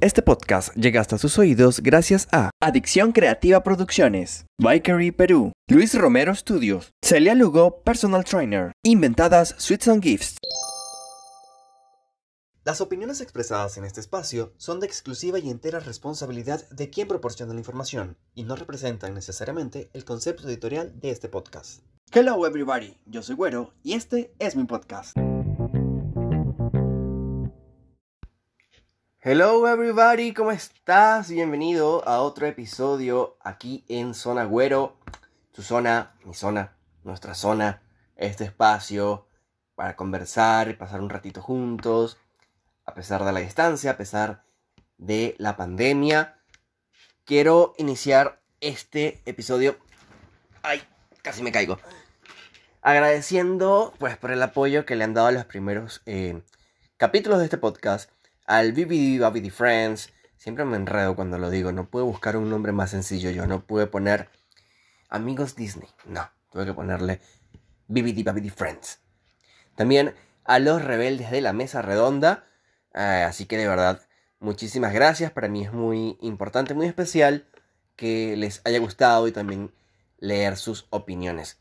Este podcast llega hasta sus oídos gracias a Adicción Creativa Producciones, Bikery Perú, Luis Romero Studios, Celia Lugo Personal Trainer, Inventadas Sweets and Gifts. Las opiniones expresadas en este espacio son de exclusiva y entera responsabilidad de quien proporciona la información y no representan necesariamente el concepto editorial de este podcast. Hello everybody, yo soy Güero y este es mi podcast. Hello everybody, ¿cómo estás? Bienvenido a otro episodio aquí en Zona Güero, tu zona, mi zona, nuestra zona, este espacio para conversar y pasar un ratito juntos, a pesar de la distancia, a pesar de la pandemia. Quiero iniciar este episodio. Ay, casi me caigo. Agradeciendo pues por el apoyo que le han dado a los primeros eh, capítulos de este podcast al BBD Babidi Friends. Siempre me enredo cuando lo digo. No puedo buscar un nombre más sencillo yo. No pude poner Amigos Disney. No, tuve que ponerle BBD Babidi Friends. También a los rebeldes de la mesa redonda. Eh, así que de verdad, muchísimas gracias. Para mí es muy importante, muy especial que les haya gustado y también leer sus opiniones.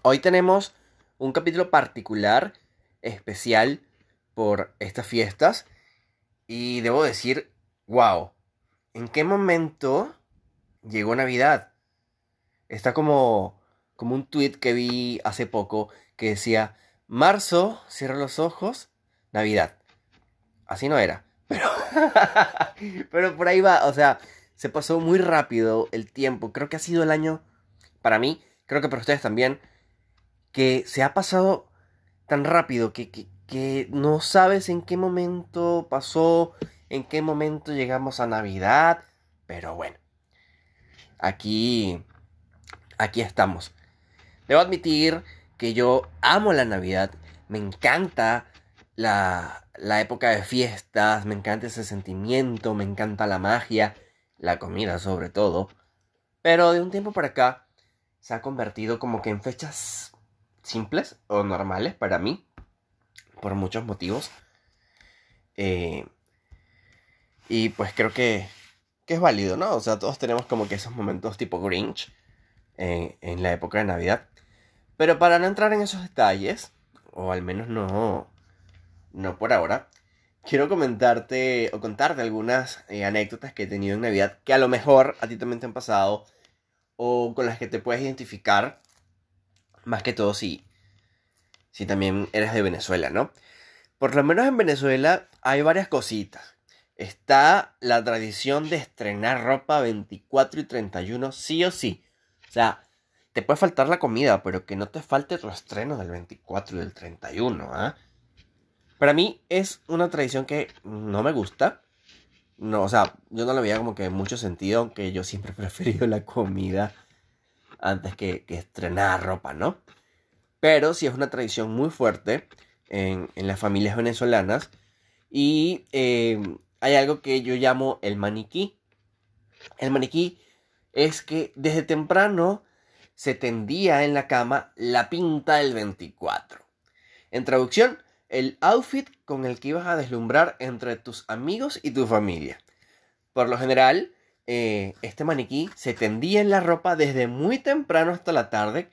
Hoy tenemos un capítulo particular, especial por estas fiestas. Y debo decir, wow, ¿en qué momento llegó Navidad? Está como, como un tweet que vi hace poco que decía, marzo, cierra los ojos, Navidad. Así no era, pero, pero por ahí va, o sea, se pasó muy rápido el tiempo. Creo que ha sido el año, para mí, creo que para ustedes también, que se ha pasado tan rápido que, que, que no sabes en qué momento pasó, en qué momento llegamos a Navidad, pero bueno, aquí, aquí estamos. Debo admitir que yo amo la Navidad, me encanta la, la época de fiestas, me encanta ese sentimiento, me encanta la magia, la comida sobre todo, pero de un tiempo para acá se ha convertido como que en fechas simples o normales para mí por muchos motivos. Eh, y pues creo que, que, es válido, ¿no? O sea, todos tenemos como que esos momentos tipo Grinch en, en la época de Navidad. Pero para no entrar en esos detalles, o al menos no, no por ahora, quiero comentarte o contarte algunas eh, anécdotas que he tenido en Navidad que a lo mejor a ti también te han pasado o con las que te puedes identificar, más que todo si, si también eres de Venezuela, ¿no? Por lo menos en Venezuela hay varias cositas. Está la tradición de estrenar ropa 24 y 31 sí o sí. O sea, te puede faltar la comida, pero que no te falte los estrenos del 24 y del 31, ¿ah? Para mí es una tradición que no me gusta. No, o sea, yo no le veía como que mucho sentido, aunque yo siempre he preferido la comida antes que estrenar ropa, ¿no? Pero sí es una tradición muy fuerte en, las familias venezolanas. Y eh, hay algo que yo llamo el maniquí. El maniquí es que desde temprano se tendía en la cama la pinta del 24. En traducción, el outfit con el que ibas a deslumbrar entre tus amigos y tu familia. Por lo general, eh, este maniquí se tendía en la ropa desde muy temprano hasta la tarde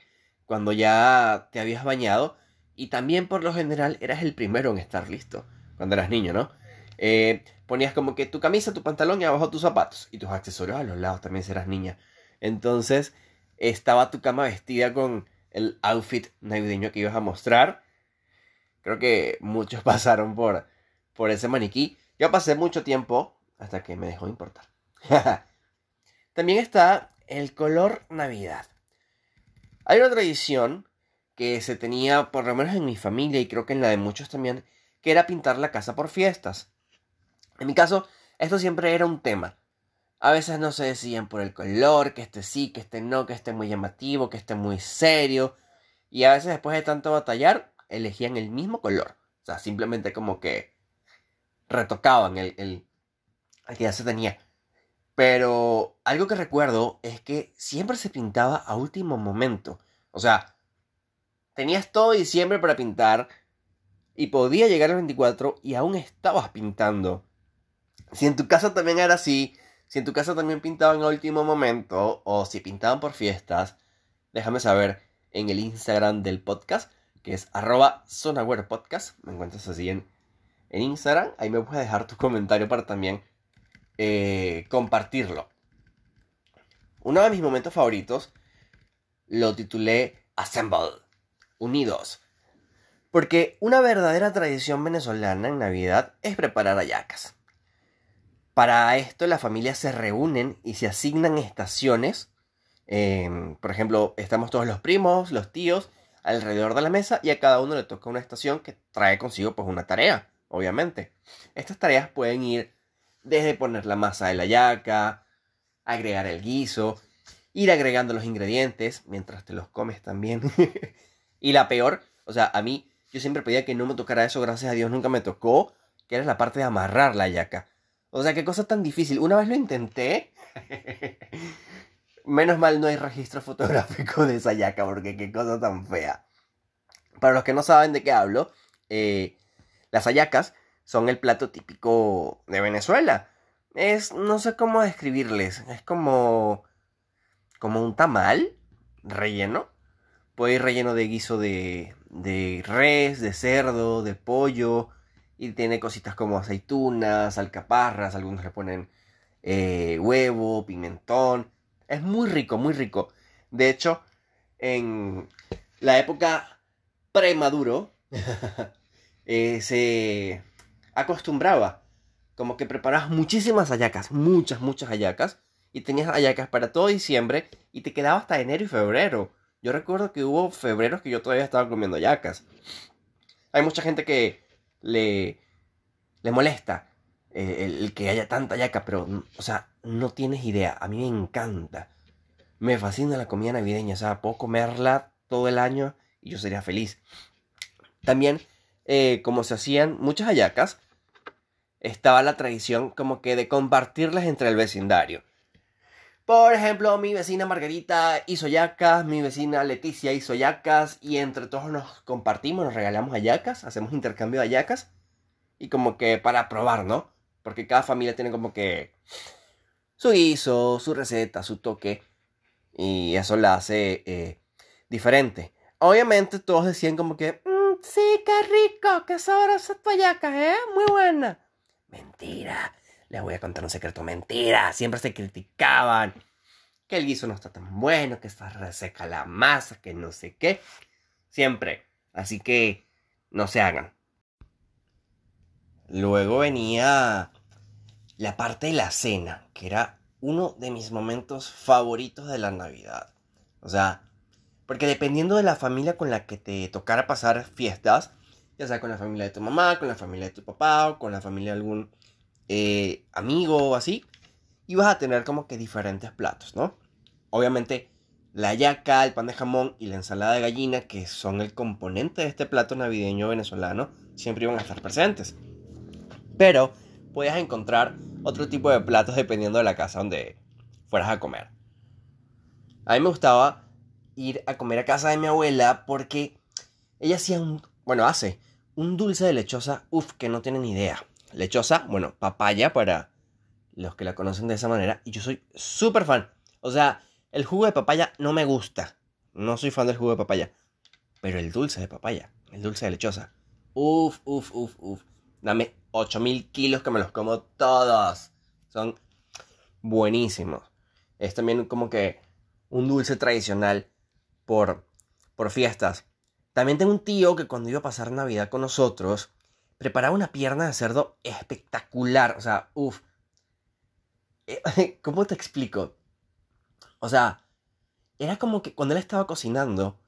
cuando ya te habías bañado y también por lo general eras el primero en estar listo cuando eras niño, ¿no? Eh, ponías como que tu camisa, tu pantalón y abajo tus zapatos y tus accesorios a los lados también si eras niña. Entonces estaba tu cama vestida con el outfit navideño que ibas a mostrar. Creo que muchos pasaron por, por ese maniquí. Yo pasé mucho tiempo hasta que me dejó importar. También está el color Navidad. Hay una tradición que se tenía, por lo menos en mi familia y creo que en la de muchos también, que era pintar la casa por fiestas. En mi caso, esto siempre era un tema. A veces no se decían por el color, que este sí, que este no, que este muy llamativo, que este muy serio. Y a veces después de tanto batallar, elegían el mismo color. O sea, simplemente como que retocaban el, el, el que ya se tenía. Pero algo que recuerdo es que siempre se pintaba a último momento. O sea, tenías todo diciembre para pintar y podía llegar el 24 y aún estabas pintando. Si en tu casa también era así, si en tu casa también pintaban a último momento o si pintaban por fiestas, déjame saber en el Instagram del podcast, que es arroba Podcast. Me encuentras así en, en Instagram. Ahí me puedes dejar tu comentario para también eh, compartirlo. Uno de mis momentos favoritos lo titulé Assemble, Unidos. Porque una verdadera tradición venezolana en Navidad es preparar ayacas. Para esto las familias se reúnen y se asignan estaciones. Em, por ejemplo, estamos todos los primos, los tíos, alrededor de la mesa y a cada uno le toca una estación que trae consigo pues una tarea, obviamente. Estas tareas pueden ir desde poner la masa de la yaca, agregar el guiso, ir agregando los ingredientes mientras te los comes también. y la peor, o sea, a mí yo siempre pedía que no me tocara eso, gracias a Dios nunca me tocó, que era la parte de amarrar la yaca. O sea, qué cosa tan difícil. Una vez lo intenté. Menos mal no hay registro fotográfico de esa yaca, porque qué cosa tan fea. Para los que no saben de qué hablo, eh, las ayacas son el plato típico de Venezuela. Es, no sé cómo describirles, es como, como un tamal relleno. Puede ir relleno de guiso de, de res, de cerdo, de pollo, y tiene cositas como aceitunas, alcaparras, algunos le ponen eh, huevo, pimentón. Es muy rico, muy rico. De hecho, en la época premaduro eh, se acostumbraba como que preparabas muchísimas hallacas, muchas, muchas hallacas, y tenías hallacas para todo diciembre y te quedaba hasta enero y febrero. Yo recuerdo que hubo febreros que yo todavía estaba comiendo hallacas. Hay mucha gente que le, le molesta eh, el, que haya tanta yaca, pero, o sea, no tienes idea. A mí me encanta. Me fascina la comida navideña. O sea, puedo comerla todo el año y yo sería feliz. También, eh, como se hacían muchas hallacas, estaba la tradición como que de compartirlas entre el vecindario. Por ejemplo, mi vecina Margarita hizo yacas, mi vecina Leticia hizo yacas y entre todos nos compartimos, nos regalamos ayacas, hacemos intercambio de ayacas y como que para probar, ¿no? Porque cada familia tiene como que su guiso, su receta, su toque y eso la hace eh, diferente. Obviamente todos decían como que, mm, sí, qué rico, qué sabrosa tu yaca, ¿eh? Muy buena. Mentira les voy a contar un secreto mentira. Siempre se criticaban que el guiso no está tan bueno, que está reseca la masa, que no sé qué. Siempre. Así que no se hagan. Luego venía la parte de la cena, que era uno de mis momentos favoritos de la Navidad. O sea, porque dependiendo de la familia con la que te tocara pasar fiestas, ya sea con la familia de tu mamá, con la familia de tu papá o con la familia de algún eh, amigo o así, y vas a tener como que diferentes platos, ¿no? Obviamente la yaca, el pan de jamón y la ensalada de gallina, que son el componente de este plato navideño venezolano, siempre iban a estar presentes. Pero puedes encontrar otro tipo de platos dependiendo de la casa donde fueras a comer. A mí me gustaba ir a comer a casa de mi abuela porque ella hacía un, bueno, hace un dulce de lechosa, uff, que no tienen idea lechosa, bueno, papaya para los que la conocen de esa manera. Y yo soy súper fan. O sea, el jugo de papaya no me gusta. No soy fan del jugo de papaya. Pero el dulce de papaya, el dulce de lechosa. Uf, uf, uf, uf. Dame 8000 kilos que me los como todos. Son buenísimos. Es también como que un dulce tradicional por, por fiestas. También tengo un tío que cuando iba a pasar Navidad con nosotros, preparaba una pierna de cerdo espectacular. O sea, uff. Eh, ¿Cómo te explico? O sea, era como que cuando él estaba cocinando,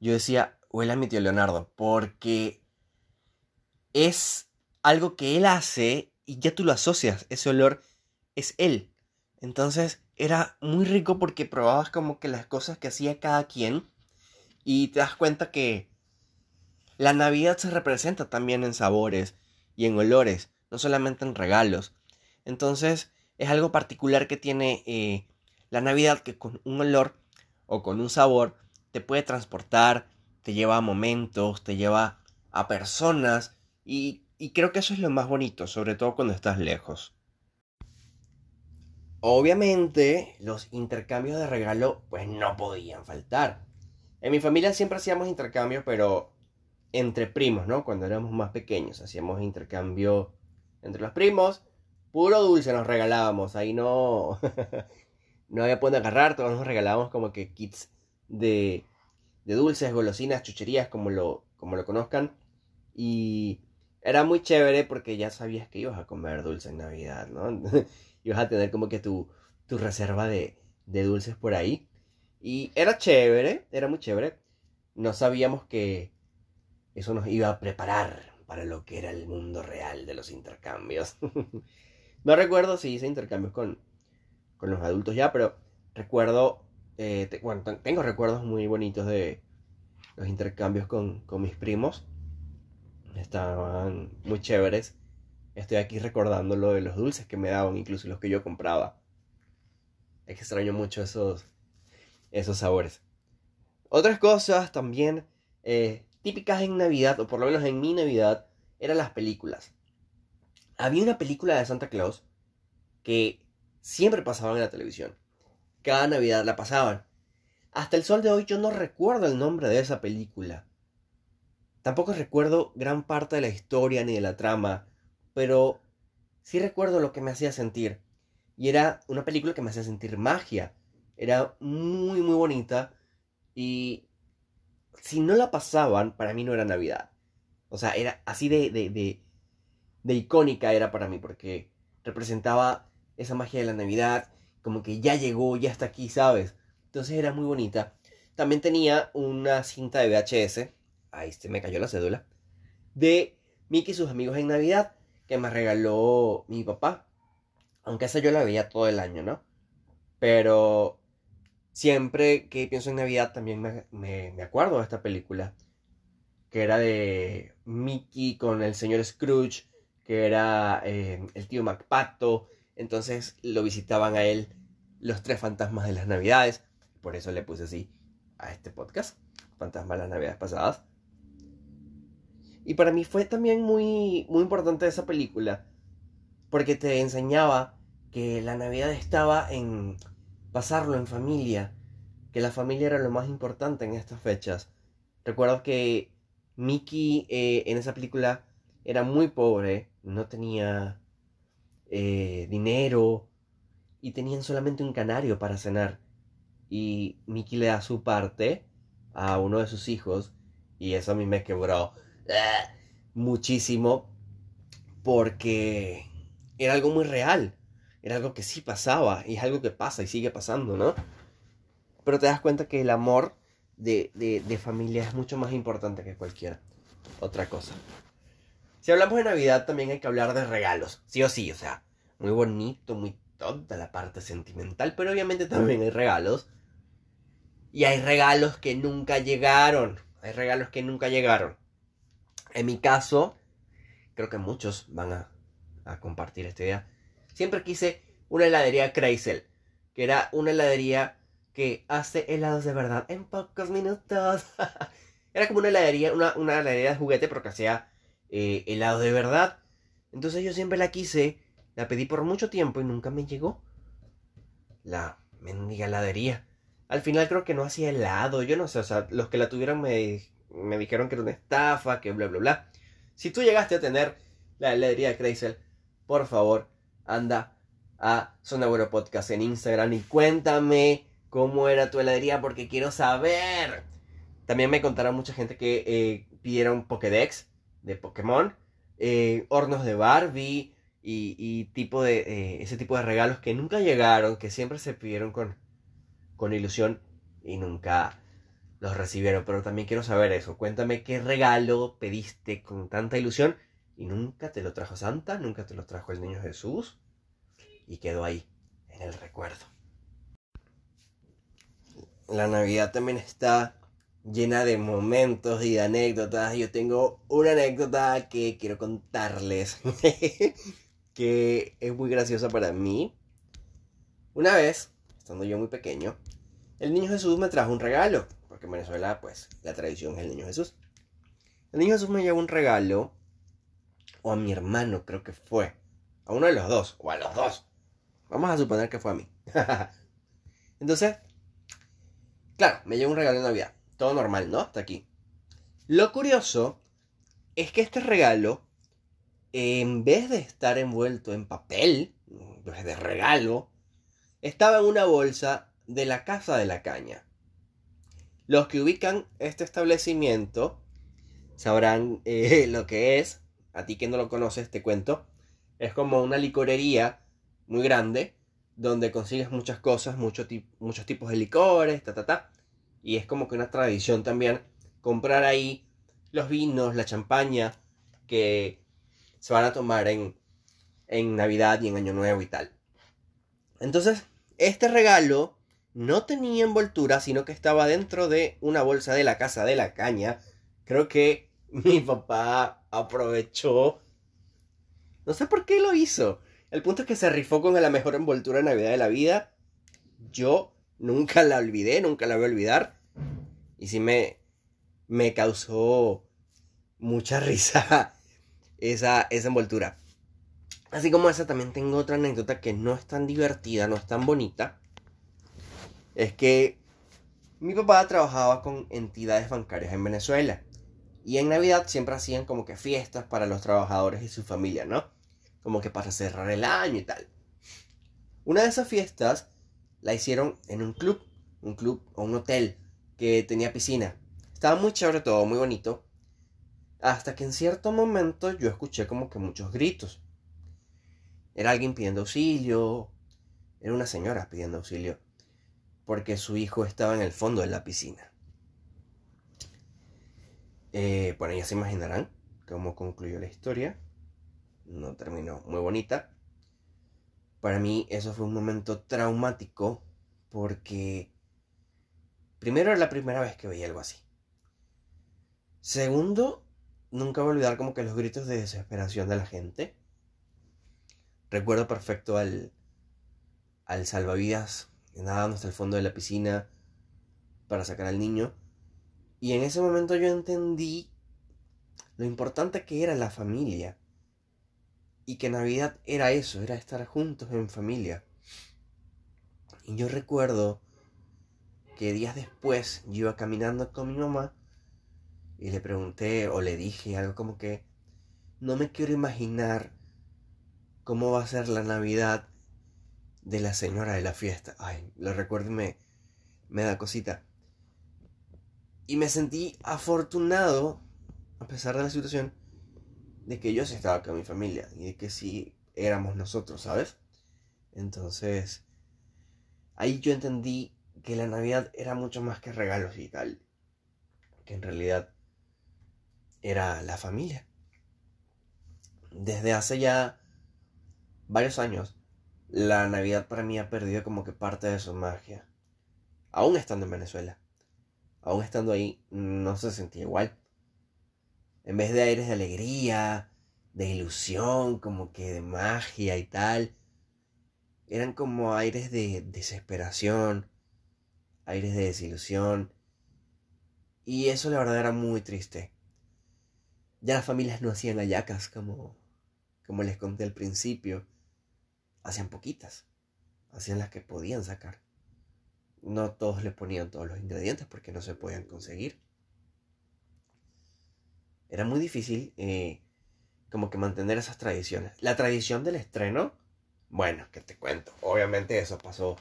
yo decía, huele a mi tío Leonardo, porque es algo que él hace y ya tú lo asocias, ese olor es él. Entonces era muy rico porque probabas como que las cosas que hacía cada quien y te das cuenta que la Navidad se representa también en sabores y en olores, no solamente en regalos. Entonces es algo particular que tiene eh, la Navidad que con un olor o con un sabor te puede transportar, te lleva a momentos, te lleva a personas y, y creo que eso es lo más bonito, sobre todo cuando estás lejos. obviamente los intercambios de regalo pues no podían faltar. En mi familia siempre hacíamos intercambios, pero entre primos, ¿no? Cuando éramos más pequeños hacíamos intercambio entre los primos. Puro dulce nos regalábamos, ahí no no había de agarrar, todos nos regalábamos como que kits de, de dulces, golosinas, chucherías, como lo, como lo conozcan. Y era muy chévere porque ya sabías que ibas a comer dulce en Navidad, ¿no? ibas a tener como que tu, tu reserva de, de dulces por ahí. Y era chévere, era muy chévere. No sabíamos que eso nos iba a preparar para lo que era el mundo real de los intercambios. no recuerdo si hice intercambios con, con los adultos ya, pero recuerdo, eh, bueno, tengo recuerdos muy bonitos de los intercambios con, con mis primos. Estaban muy chéveres. Estoy aquí recordando lo de los dulces que me daban, incluso los que yo compraba. Extraño mucho esos, esos sabores. Otras cosas también eh, típicas en Navidad, o por lo menos en mi Navidad, eran las películas. Había una película de Santa Claus que siempre pasaban en la televisión. Cada Navidad la pasaban. Hasta el sol de hoy yo no recuerdo el nombre de esa película. Tampoco recuerdo gran parte de la historia ni de la trama, pero sí recuerdo lo que me hacía sentir. Y era una película que me hacía sentir magia. Era muy, muy bonita. Y si no la pasaban, para mí no era Navidad. O sea, era así de, de, de, icónica era para mí, porque representaba esa magia de la Navidad, como que ya llegó, ya está aquí, ¿sabes? Entonces era muy bonita. También tenía una cinta de VHS, ahí se me cayó la cédula, de Mickey y sus amigos en Navidad, que me regaló mi papá. Aunque esa yo la veía todo el año, ¿no? Pero siempre que pienso en Navidad también me, me, acuerdo de esta película. Que era de Mickey con el señor Scrooge, que era eh, el tío MacPato. Entonces lo visitaban a él los tres fantasmas de las Navidades. Por eso le puse así a este podcast. Fantasmas de las Navidades pasadas. Y para mí fue también muy, muy importante esa película. Porque te enseñaba que la Navidad estaba en pasarlo en familia. Que la familia era lo más importante en estas fechas. Recuerdo que Mickey eh, en esa película era muy pobre. No tenía eh, dinero. Y tenían solamente un canario para cenar. Y Mickey le da su parte a uno de sus hijos. Y eso a mí me quebró muchísimo porque era algo muy real, era algo que sí pasaba y es algo que pasa y sigue pasando, ¿no? Pero te das cuenta que el amor de, de, familia es mucho más importante que cualquier otra cosa. Si hablamos de Navidad también hay que hablar de regalos, sí o sí, o sea, muy bonito, muy toda la parte sentimental, pero obviamente también hay regalos. Y hay regalos que nunca llegaron, hay regalos que nunca llegaron. En mi caso, creo que muchos van a, compartir esta idea. Siempre quise una heladería Kreisel, que era una heladería que hace helados de verdad en pocos minutos. era como una heladería, una, una, heladería de juguete, pero que hacía eh, helados de verdad. Entonces yo siempre la quise, la pedí por mucho tiempo y nunca me llegó. La mendiga heladería. Al final creo que no hacía helado, yo no sé, o sea, los que la tuvieron me me dijeron que era una estafa, que bla, bla, bla. Si tú llegaste a tener la heladería de Kreisel, por favor, anda a Zona Podcast en Instagram y cuéntame cómo era tu heladería porque quiero saber. También me contaron mucha gente que eh, pidieron Pokédex de Pokémon, eh, hornos de Barbie y, tipo de, eh, ese tipo de regalos que nunca llegaron, que siempre se pidieron con, con ilusión y nunca los recibieron. Pero también quiero saber eso. Cuéntame qué regalo pediste con tanta ilusión y nunca te lo trajo Santa, nunca te lo trajo el niño Jesús y quedó ahí, en el recuerdo. La Navidad también está llena de momentos y de anécdotas. Yo tengo una anécdota que quiero contarles, que es muy graciosa para mí. Una vez, estando yo muy pequeño, el niño Jesús me trajo un regalo en Venezuela, pues, la tradición es el niño Jesús. El niño Jesús me llevó un regalo, o a mi hermano creo que fue, a uno de los dos, o a los dos. Vamos a suponer que fue a mí. Entonces, claro, me llegó un regalo de Navidad. Todo normal, ¿no? Hasta aquí. Lo curioso es que este regalo, en vez de estar envuelto en papel, de regalo, estaba en una bolsa de la Casa de la Caña. Los que ubican este establecimiento sabrán eh, lo que es. A ti que no lo conoces, te cuento. Es como una licorería muy grande donde consigues muchas cosas, muchos tipos de licores, ta, ta, ta. Y es como que una tradición también comprar ahí los vinos, la champaña que se van a tomar en, en Navidad y en Año Nuevo y tal. Entonces, este regalo no tenía envoltura, sino que estaba dentro de una bolsa de la casa de la caña. Creo que mi papá aprovechó. No sé por qué lo hizo. El punto es que se rifó con la mejor envoltura de Navidad de la vida. Yo nunca la olvidé, nunca la voy a olvidar. Y sí me, me causó mucha risa esa, esa envoltura. Así como esa también tengo otra anécdota que no es tan divertida, no es tan bonita. Es que mi papá trabajaba con entidades bancarias en Venezuela. Y en Navidad siempre hacían como que fiestas para los trabajadores y su familia, ¿no? Como que para cerrar el año y tal. Una de esas fiestas la hicieron en un club, un club o un hotel que tenía piscina. Estaba muy chévere todo, muy bonito. Hasta que en cierto momento yo escuché como que muchos gritos. Era alguien pidiendo auxilio. Era una señora pidiendo auxilio. Porque su hijo estaba en el fondo de la piscina. Eh, bueno, ya se imaginarán cómo concluyó la historia. No terminó muy bonita. Para mí eso fue un momento traumático porque primero era la primera vez que veía algo así. Segundo, nunca voy a olvidar como que los gritos de desesperación de la gente. Recuerdo perfecto al, al salvavidas nadando hasta el fondo de la piscina para sacar al niño. Y en ese momento yo entendí lo importante que era la familia. Y que Navidad era eso, era estar juntos en familia. Y yo recuerdo que días después yo iba caminando con mi mamá y le pregunté o le dije algo como que no me quiero imaginar cómo va a ser la Navidad de la señora de la fiesta. Ay, lo recuerdo y me, me da cosita. Y me sentí afortunado, a pesar de la situación, de que yo sí estaba con mi familia y de que sí éramos nosotros, ¿sabes? Entonces, ahí yo entendí que la Navidad era mucho más que regalos y tal. Que en realidad era la familia. Desde hace ya varios años, la Navidad para mí ha perdido como que parte de su magia. Aún estando en Venezuela aún estando ahí, no se sentía igual. En vez de aires de alegría, de ilusión, como que de magia y tal, eran como aires de desesperación, aires de desilusión. Y eso la verdad era muy triste. Ya las familias no hacían ayacas como, como les conté al principio. Hacían poquitas. Hacían las que podían sacar no todos le ponían todos los ingredientes porque no se podían conseguir. Era muy difícil eh, como que mantener esas tradiciones. La tradición del estreno, bueno, que te cuento. Obviamente eso pasó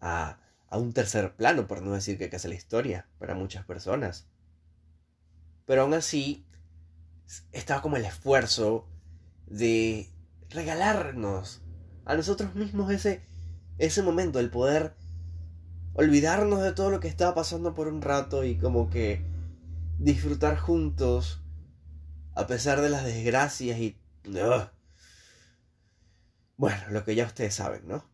a, a un tercer plano, por no decir que casi la historia para muchas personas. Pero aún así, estaba como el esfuerzo de regalarnos a nosotros mismos ese, ese momento, el poder olvidarnos de todo lo que estaba pasando por un rato y como que disfrutar juntos a pesar de las desgracias y... Bueno, lo que ya ustedes saben, ¿no?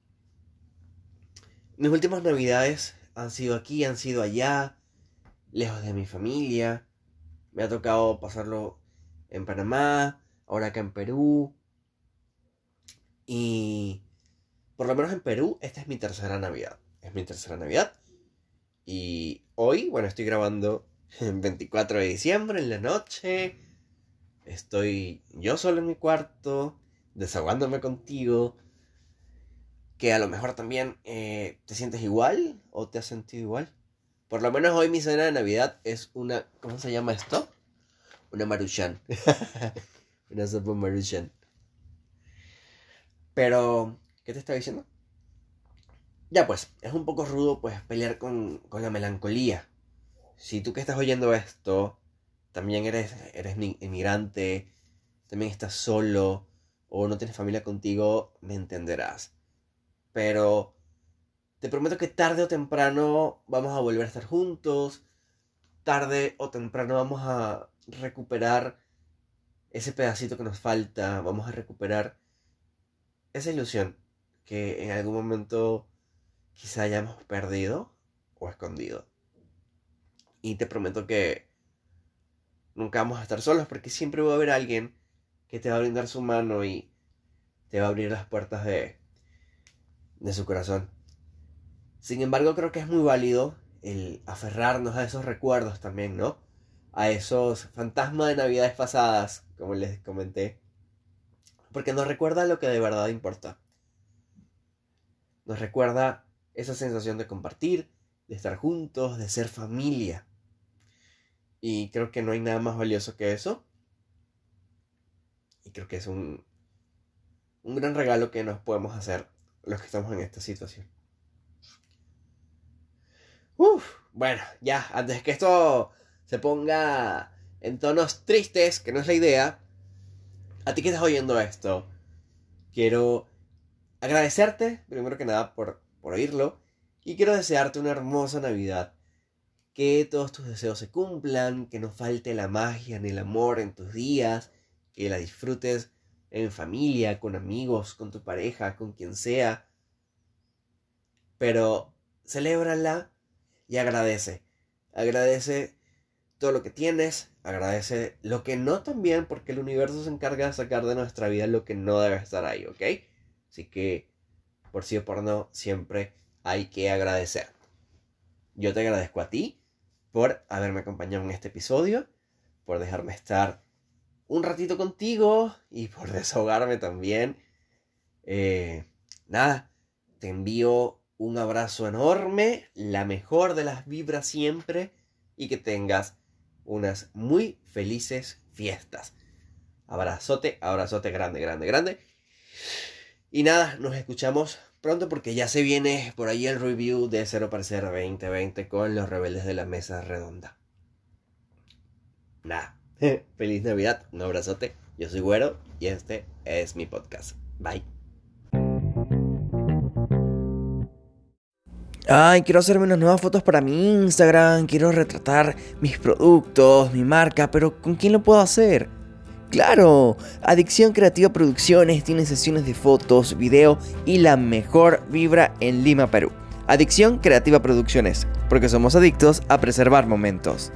Mis últimas navidades han sido aquí, han sido allá, lejos de mi familia. Me ha tocado pasarlo en Panamá, ahora acá en Perú. Y por lo menos en Perú, esta es mi tercera Navidad es mi tercera Navidad. Y hoy, bueno, estoy grabando el 24 de diciembre en la noche. Estoy yo solo en mi cuarto, desahogándome contigo. que a lo mejor también eh, te sientes igual o te has sentido igual. Por lo menos hoy mi cena de Navidad es una, ¿cómo se llama esto? Una maruchan. una sopa maruchan. Pero, ¿qué te estaba diciendo? Ya pues, es un poco rudo pues pelear con, con la melancolía. Si tú que estás oyendo esto, también eres, eres inmigrante, también estás solo o no tienes familia contigo, me entenderás. Pero te prometo que tarde o temprano vamos a volver a estar juntos. Tarde o temprano vamos a recuperar ese pedacito que nos falta. Vamos a recuperar esa ilusión que en algún momento quizá hayamos perdido o escondido. Y te prometo que nunca vamos a estar solos porque siempre va a haber alguien que te va a brindar su mano y te va a abrir las puertas de, de su corazón. Sin embargo, creo que es muy válido el aferrarnos a esos recuerdos también, ¿no? A esos fantasmas de navidades pasadas, como les comenté. Porque nos recuerda lo que de verdad importa. Nos recuerda esa sensación de compartir, de estar juntos, de ser familia. Y creo que no hay nada más valioso que eso. Y creo que es un, un gran regalo que nos podemos hacer los que estamos en esta situación. Uf, bueno, ya, antes que esto se ponga en tonos tristes, que no es la idea, a ti que estás oyendo esto, quiero agradecerte, primero que nada, por por oírlo y quiero desearte una hermosa Navidad. Que todos tus deseos se cumplan, que no falte la magia ni el amor en tus días, que la disfrutes en familia, con amigos, con tu pareja, con quien sea. Pero celébrala y agradece. Agradece todo lo que tienes, agradece lo que no también, porque el universo se encarga de sacar de nuestra vida lo que no debe estar ahí, ¿ok? Así que por sí o por no, siempre hay que agradecer. Yo te agradezco a ti por haberme acompañado en este episodio, por dejarme estar un ratito contigo y por desahogarme también. Eh, nada, te envío un abrazo enorme, la mejor de las vibras siempre y que tengas unas muy felices fiestas. Abrazote, abrazote grande, grande, grande. Y nada, nos escuchamos pronto porque ya se viene por ahí el review de Cero Parecer 2020 con los rebeldes de la mesa redonda. Nada, feliz Navidad, un abrazote. Yo soy Güero y este es mi podcast. Bye. Ay, quiero hacerme unas nuevas fotos para mi Instagram, quiero retratar mis productos, mi marca, pero ¿con quién lo puedo hacer? Claro, Adicción Creativa Producciones tiene sesiones de fotos, video y la mejor vibra en Lima, Perú. Adicción Creativa Producciones, porque somos adictos a preservar momentos.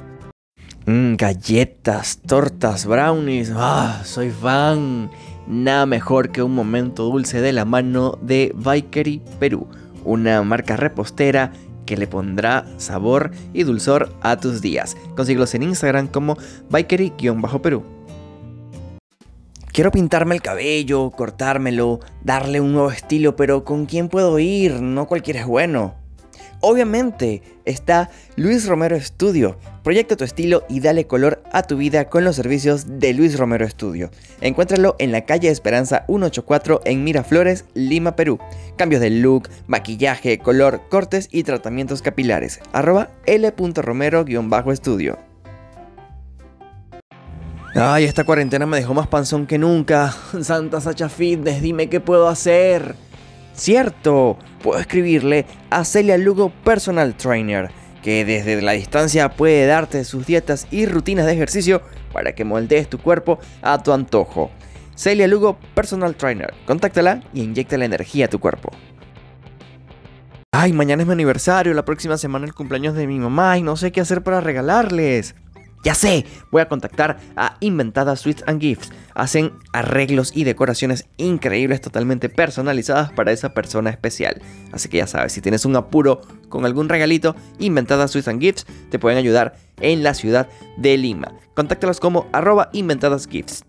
Mmm, galletas, tortas, brownies, ah, soy fan. Nada mejor que un momento dulce de la mano de Bikery Perú, una marca repostera que le pondrá sabor y dulzor a tus días. Consíguelos en Instagram como Bikery-Perú. Quiero pintarme el cabello, cortármelo, darle un nuevo estilo, pero ¿con quién puedo ir? No cualquiera es bueno. Obviamente está Luis Romero Studio. Proyecta tu estilo y dale color a tu vida con los servicios de Luis Romero Studio. Encuéntralo en la calle Esperanza 184 en Miraflores, Lima, Perú. Cambios de look, maquillaje, color, cortes y tratamientos capilares. Arroba l.romero-estudio. Ay, esta cuarentena me dejó más panzón que nunca. Santa Sacha Fitness, dime qué puedo hacer. Cierto, puedo escribirle a Celia Lugo Personal Trainer, que desde la distancia puede darte sus dietas y rutinas de ejercicio para que moldees tu cuerpo a tu antojo. Celia Lugo Personal Trainer, contáctala y inyecta la energía a tu cuerpo. Ay, mañana es mi aniversario, la próxima semana el cumpleaños de mi mamá y no sé qué hacer para regalarles. Ya sé, voy a contactar a Inventada Sweets and Gifts. Hacen arreglos y decoraciones increíbles totalmente personalizadas para esa persona especial. Así que ya sabes, si tienes un apuro con algún regalito, Inventada Sweets and Gifts te pueden ayudar en la ciudad de Lima. Contáctalos como arroba inventadasgifts.